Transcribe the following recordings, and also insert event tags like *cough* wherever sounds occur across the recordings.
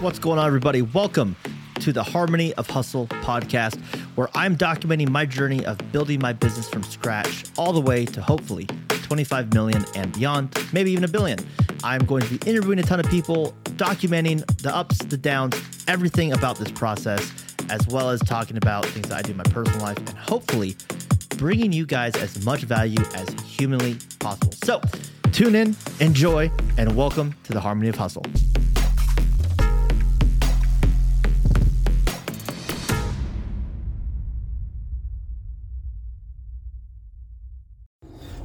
What's going on, everybody? Welcome to the Harmony of Hustle podcast, where I'm documenting my journey of building my business from scratch all the way to hopefully 25 million and beyond, maybe even a billion. I'm going to be interviewing a ton of people, documenting the ups, the downs, everything about this process, as well as talking about things that I do in my personal life, and hopefully bringing you guys as much value as humanly possible. So, tune in, enjoy, and welcome to the Harmony of Hustle.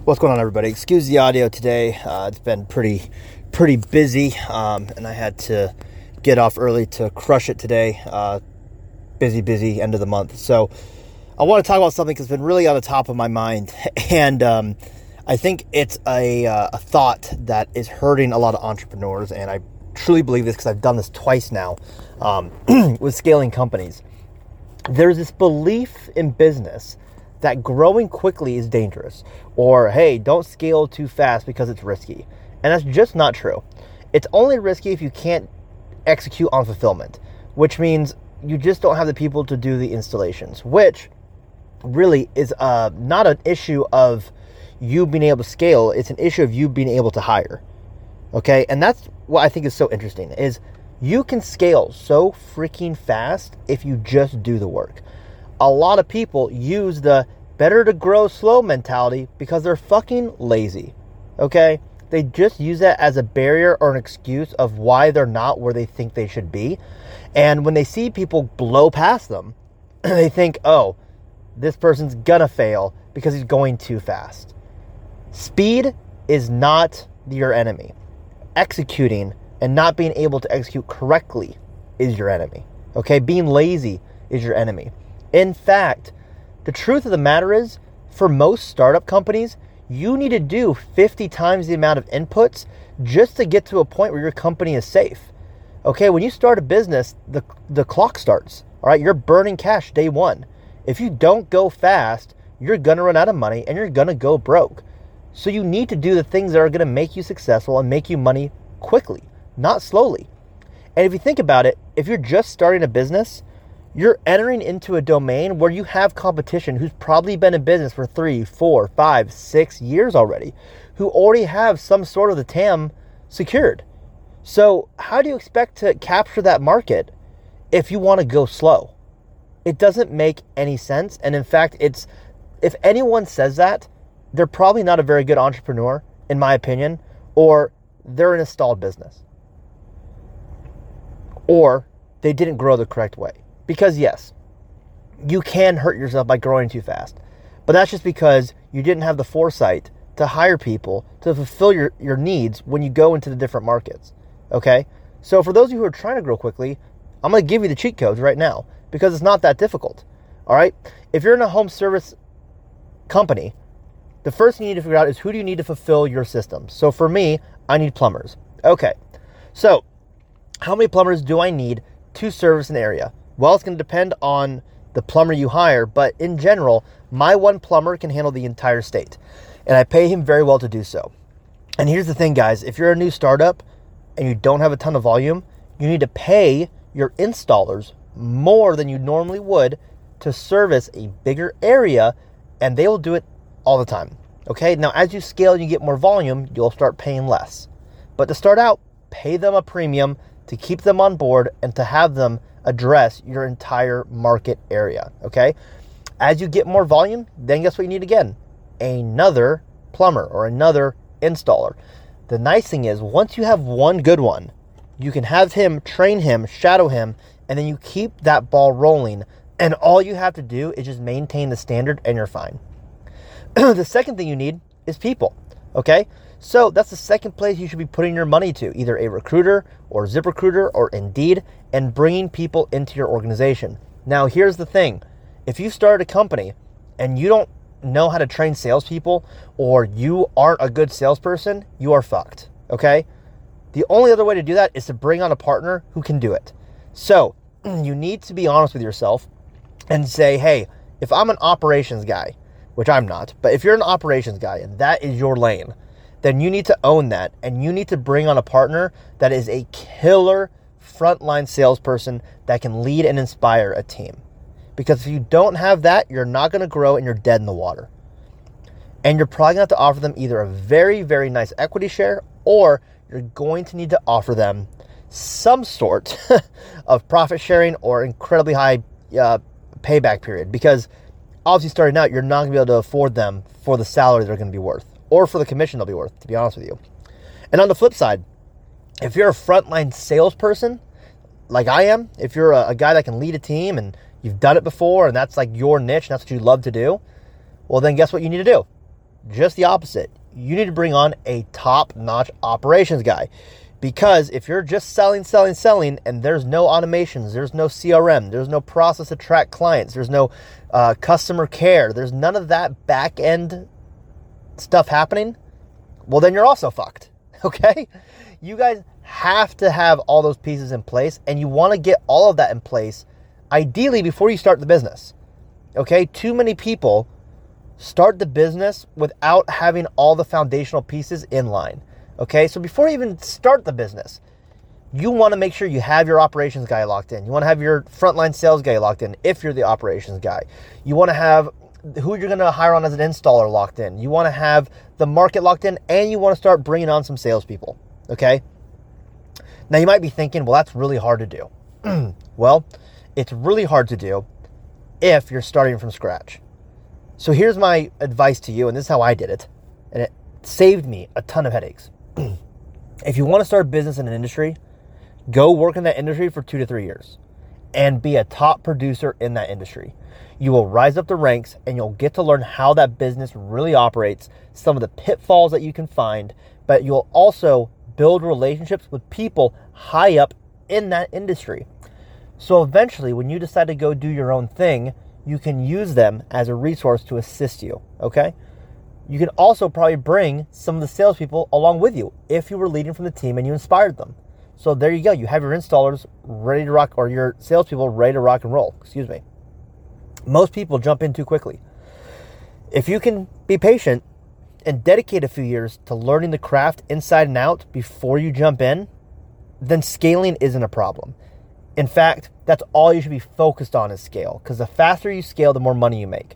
What's going on, everybody? Excuse the audio today. Uh, it's been pretty, pretty busy, um, and I had to get off early to crush it today. Uh, busy, busy end of the month. So, I want to talk about something that's been really on the top of my mind, *laughs* and um, I think it's a, uh, a thought that is hurting a lot of entrepreneurs, and I truly believe this because I've done this twice now um, *clears throat* with scaling companies. There's this belief in business that growing quickly is dangerous, or hey, don't scale too fast because it's risky. And that's just not true. It's only risky if you can't execute on fulfillment, which means you just don't have the people to do the installations, which really is uh, not an issue of you being able to scale, it's an issue of you being able to hire. Okay? And that's what I think is so interesting is you can scale so freaking fast if you just do the work a lot of people use the better to grow slow mentality because they're fucking lazy. Okay? They just use that as a barrier or an excuse of why they're not where they think they should be. And when they see people blow past them, *clears throat* they think, oh, this person's gonna fail because he's going too fast. Speed is not your enemy. Executing and not being able to execute correctly is your enemy. Okay? Being lazy is your enemy. In fact, the truth of the matter is, for most startup companies, you need to do 50 times the amount of inputs just to get to a point where your company is safe. Okay, when you start a business, the, the clock starts. All right, you're burning cash day one. If you don't go fast, you're to run out of money and you're to go broke. So you need to do the things that are to make you successful and make you money quickly, not slowly. And if you think about it, if you're just starting a business, you're entering into a domain where you have competition who's probably been in business for three, four, five, six years already, who already have some sort of the TAM secured. So, how do you expect to capture that market if you want to go slow? It doesn't make any sense. And in fact, it's if anyone says that, they're probably not a very good entrepreneur, in my opinion, or they're in a stalled business, or they didn't grow the correct way. Because, yes, you can hurt yourself by growing too fast. But that's just because you didn't have the foresight to hire people to fulfill your, your needs when you go into the different markets. Okay? So, for those of you who are trying to grow quickly, I'm going to give you the cheat codes right now because it's not that difficult. All right? If you're in a home service company, the first thing you need to figure out is who do you need to fulfill your system? So, for me, I need plumbers. Okay. So, how many plumbers do I need to service an area? Well, it's going to depend on the plumber you hire, but in general, my one plumber can handle the entire state, and I pay him very well to do so. And here's the thing, guys if you're a new startup and you don't have a ton of volume, you need to pay your installers more than you normally would to service a bigger area, and they will do it all the time. Okay, now as you scale and you get more volume, you'll start paying less. But to start out, pay them a premium to keep them on board and to have them address your entire market area. Okay. As you get more volume, then guess what you need again? Another plumber or another installer. The nice thing is, once you have one good one, you can have him train him, shadow him, and then you keep that ball rolling. And all you have to do is just maintain the standard and you're fine. *clears throat* the second thing you need is people. Okay. So that's the second place you should be putting your money to, either a recruiter or ZipRecruiter or Indeed, and bringing people into your organization. Now, here's the thing if you start a company and you don't know how to train salespeople or you aren't a good salesperson, you are fucked. Okay? The only other way to do that is to bring on a partner who can do it. So, *clears throat* you need to be honest with yourself and say, hey, if I'm an operations guy, which I'm not, but if you're an operations guy and that is your lane, then you need to own that and you need to bring on a partner that is a killer frontline salesperson that can lead and inspire a team. Because if you don't have that, you're not going to grow and you're dead in the water. And you're probably going to have to offer them either a very, very nice equity share or you're going to need to offer them some sort *laughs* of profit sharing or incredibly high uh, payback period. Because obviously, starting out, you're not going to be able to afford them for the salary they're going to be worth or for the commission they'll be worth, to be honest with you. And on the flip side, if you're a frontline salesperson, like I am, if you're a, a, guy that can lead a team and you've done it before and that's like your niche and that's what you love to do, well, then guess what you need to do? Just the opposite. You need to bring on a top notch operations guy. Because if you're just selling, selling, selling, and there's no automations, there's no CRM, there's no process to track clients, there's no uh, customer care, there's none of that back end stuff happening, well, then you're also fucked. *laughs* Okay? You guys have to have all those pieces in place, and you want to get all of that in place ideally before you start the business. Okay? Too many people start the business without having all the foundational pieces in line. Okay? So before you even start the business, you want to make sure you have your operations guy locked in. You want to have your frontline sales guy locked in if you're the operations guy. You want to have who you're going to hire on as an installer locked in. You want to have the market locked in, and you want to start bringing on some salespeople. Okay. Now you might be thinking, well, that's really hard to do. *clears throat* well, it's really hard to do if you're starting from scratch. So here's my advice to you, and this is how I did it, and it saved me a ton of headaches. *clears throat* if you want to start a business in an industry, go work in that industry for two to three years and be a top producer in that industry. You will rise up the ranks and you'll get to learn how that business really operates, some of the pitfalls that you can find, but you'll also build relationships with people high up in that industry. So eventually, when you decide to go do your own thing, you can use them as a resource to assist you. Okay? You can also probably bring some of the salespeople along with you if you were leading from the team and you inspired them. So there you go. You have your installers ready to rock, or your salespeople ready to rock and roll. Excuse me. Most people jump in too quickly. If you can be patient and dedicate a few years to learning the craft inside and out before you jump in, then scaling isn't a problem. In fact, that's all you should be focused on is scale because the faster you scale, the more money you make.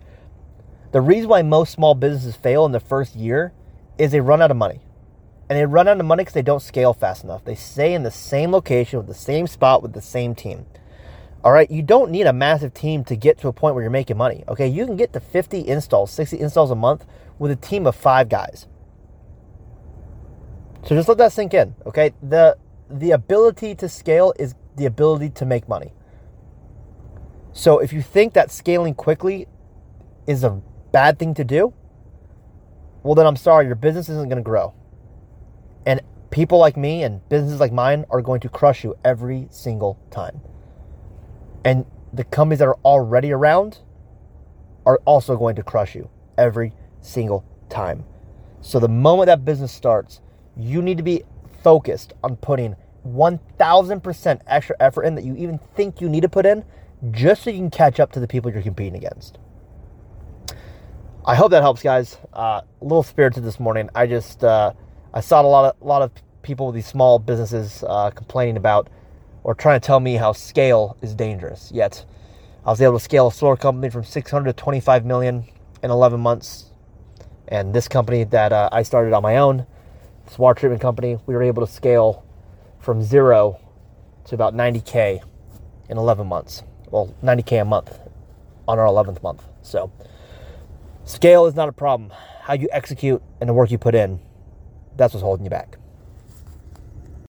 The reason why most small businesses fail in the first year is they run out of money. And they run out of money because they don't scale fast enough. They stay in the same location with the same spot with the same team. All right, you don't need a massive team to get to a point where you're making money. Okay, you can get to 50 installs, 60 installs a month with a team of five guys. So just let that sink in. Okay, the the ability to scale is the ability to make money. So if you think that scaling quickly is a bad thing to do, well then I'm sorry, your business isn't going to grow. And people like me and businesses like mine are going to crush you every single time. And the companies that are already around are also going to crush you every single time. So the moment that business starts, you need to be focused on putting 1000% extra effort in that you even think you need to put in just so you can catch up to the people you're competing against. I hope that helps, guys. Uh, a little spirited this morning. I just uh, I saw a lot of a lot of people with these small businesses uh, complaining about or trying to tell me how scale is dangerous. Yet, I was able to scale a solar company from 600 to 25 million in 11 months. And this company that uh, I started on my own, this water treatment company, we were able to scale from zero to about 90K in 11 months. Well, 90K a month on our 11th month. So, scale is not a problem. How you execute and the work you put in, that's what's holding you back.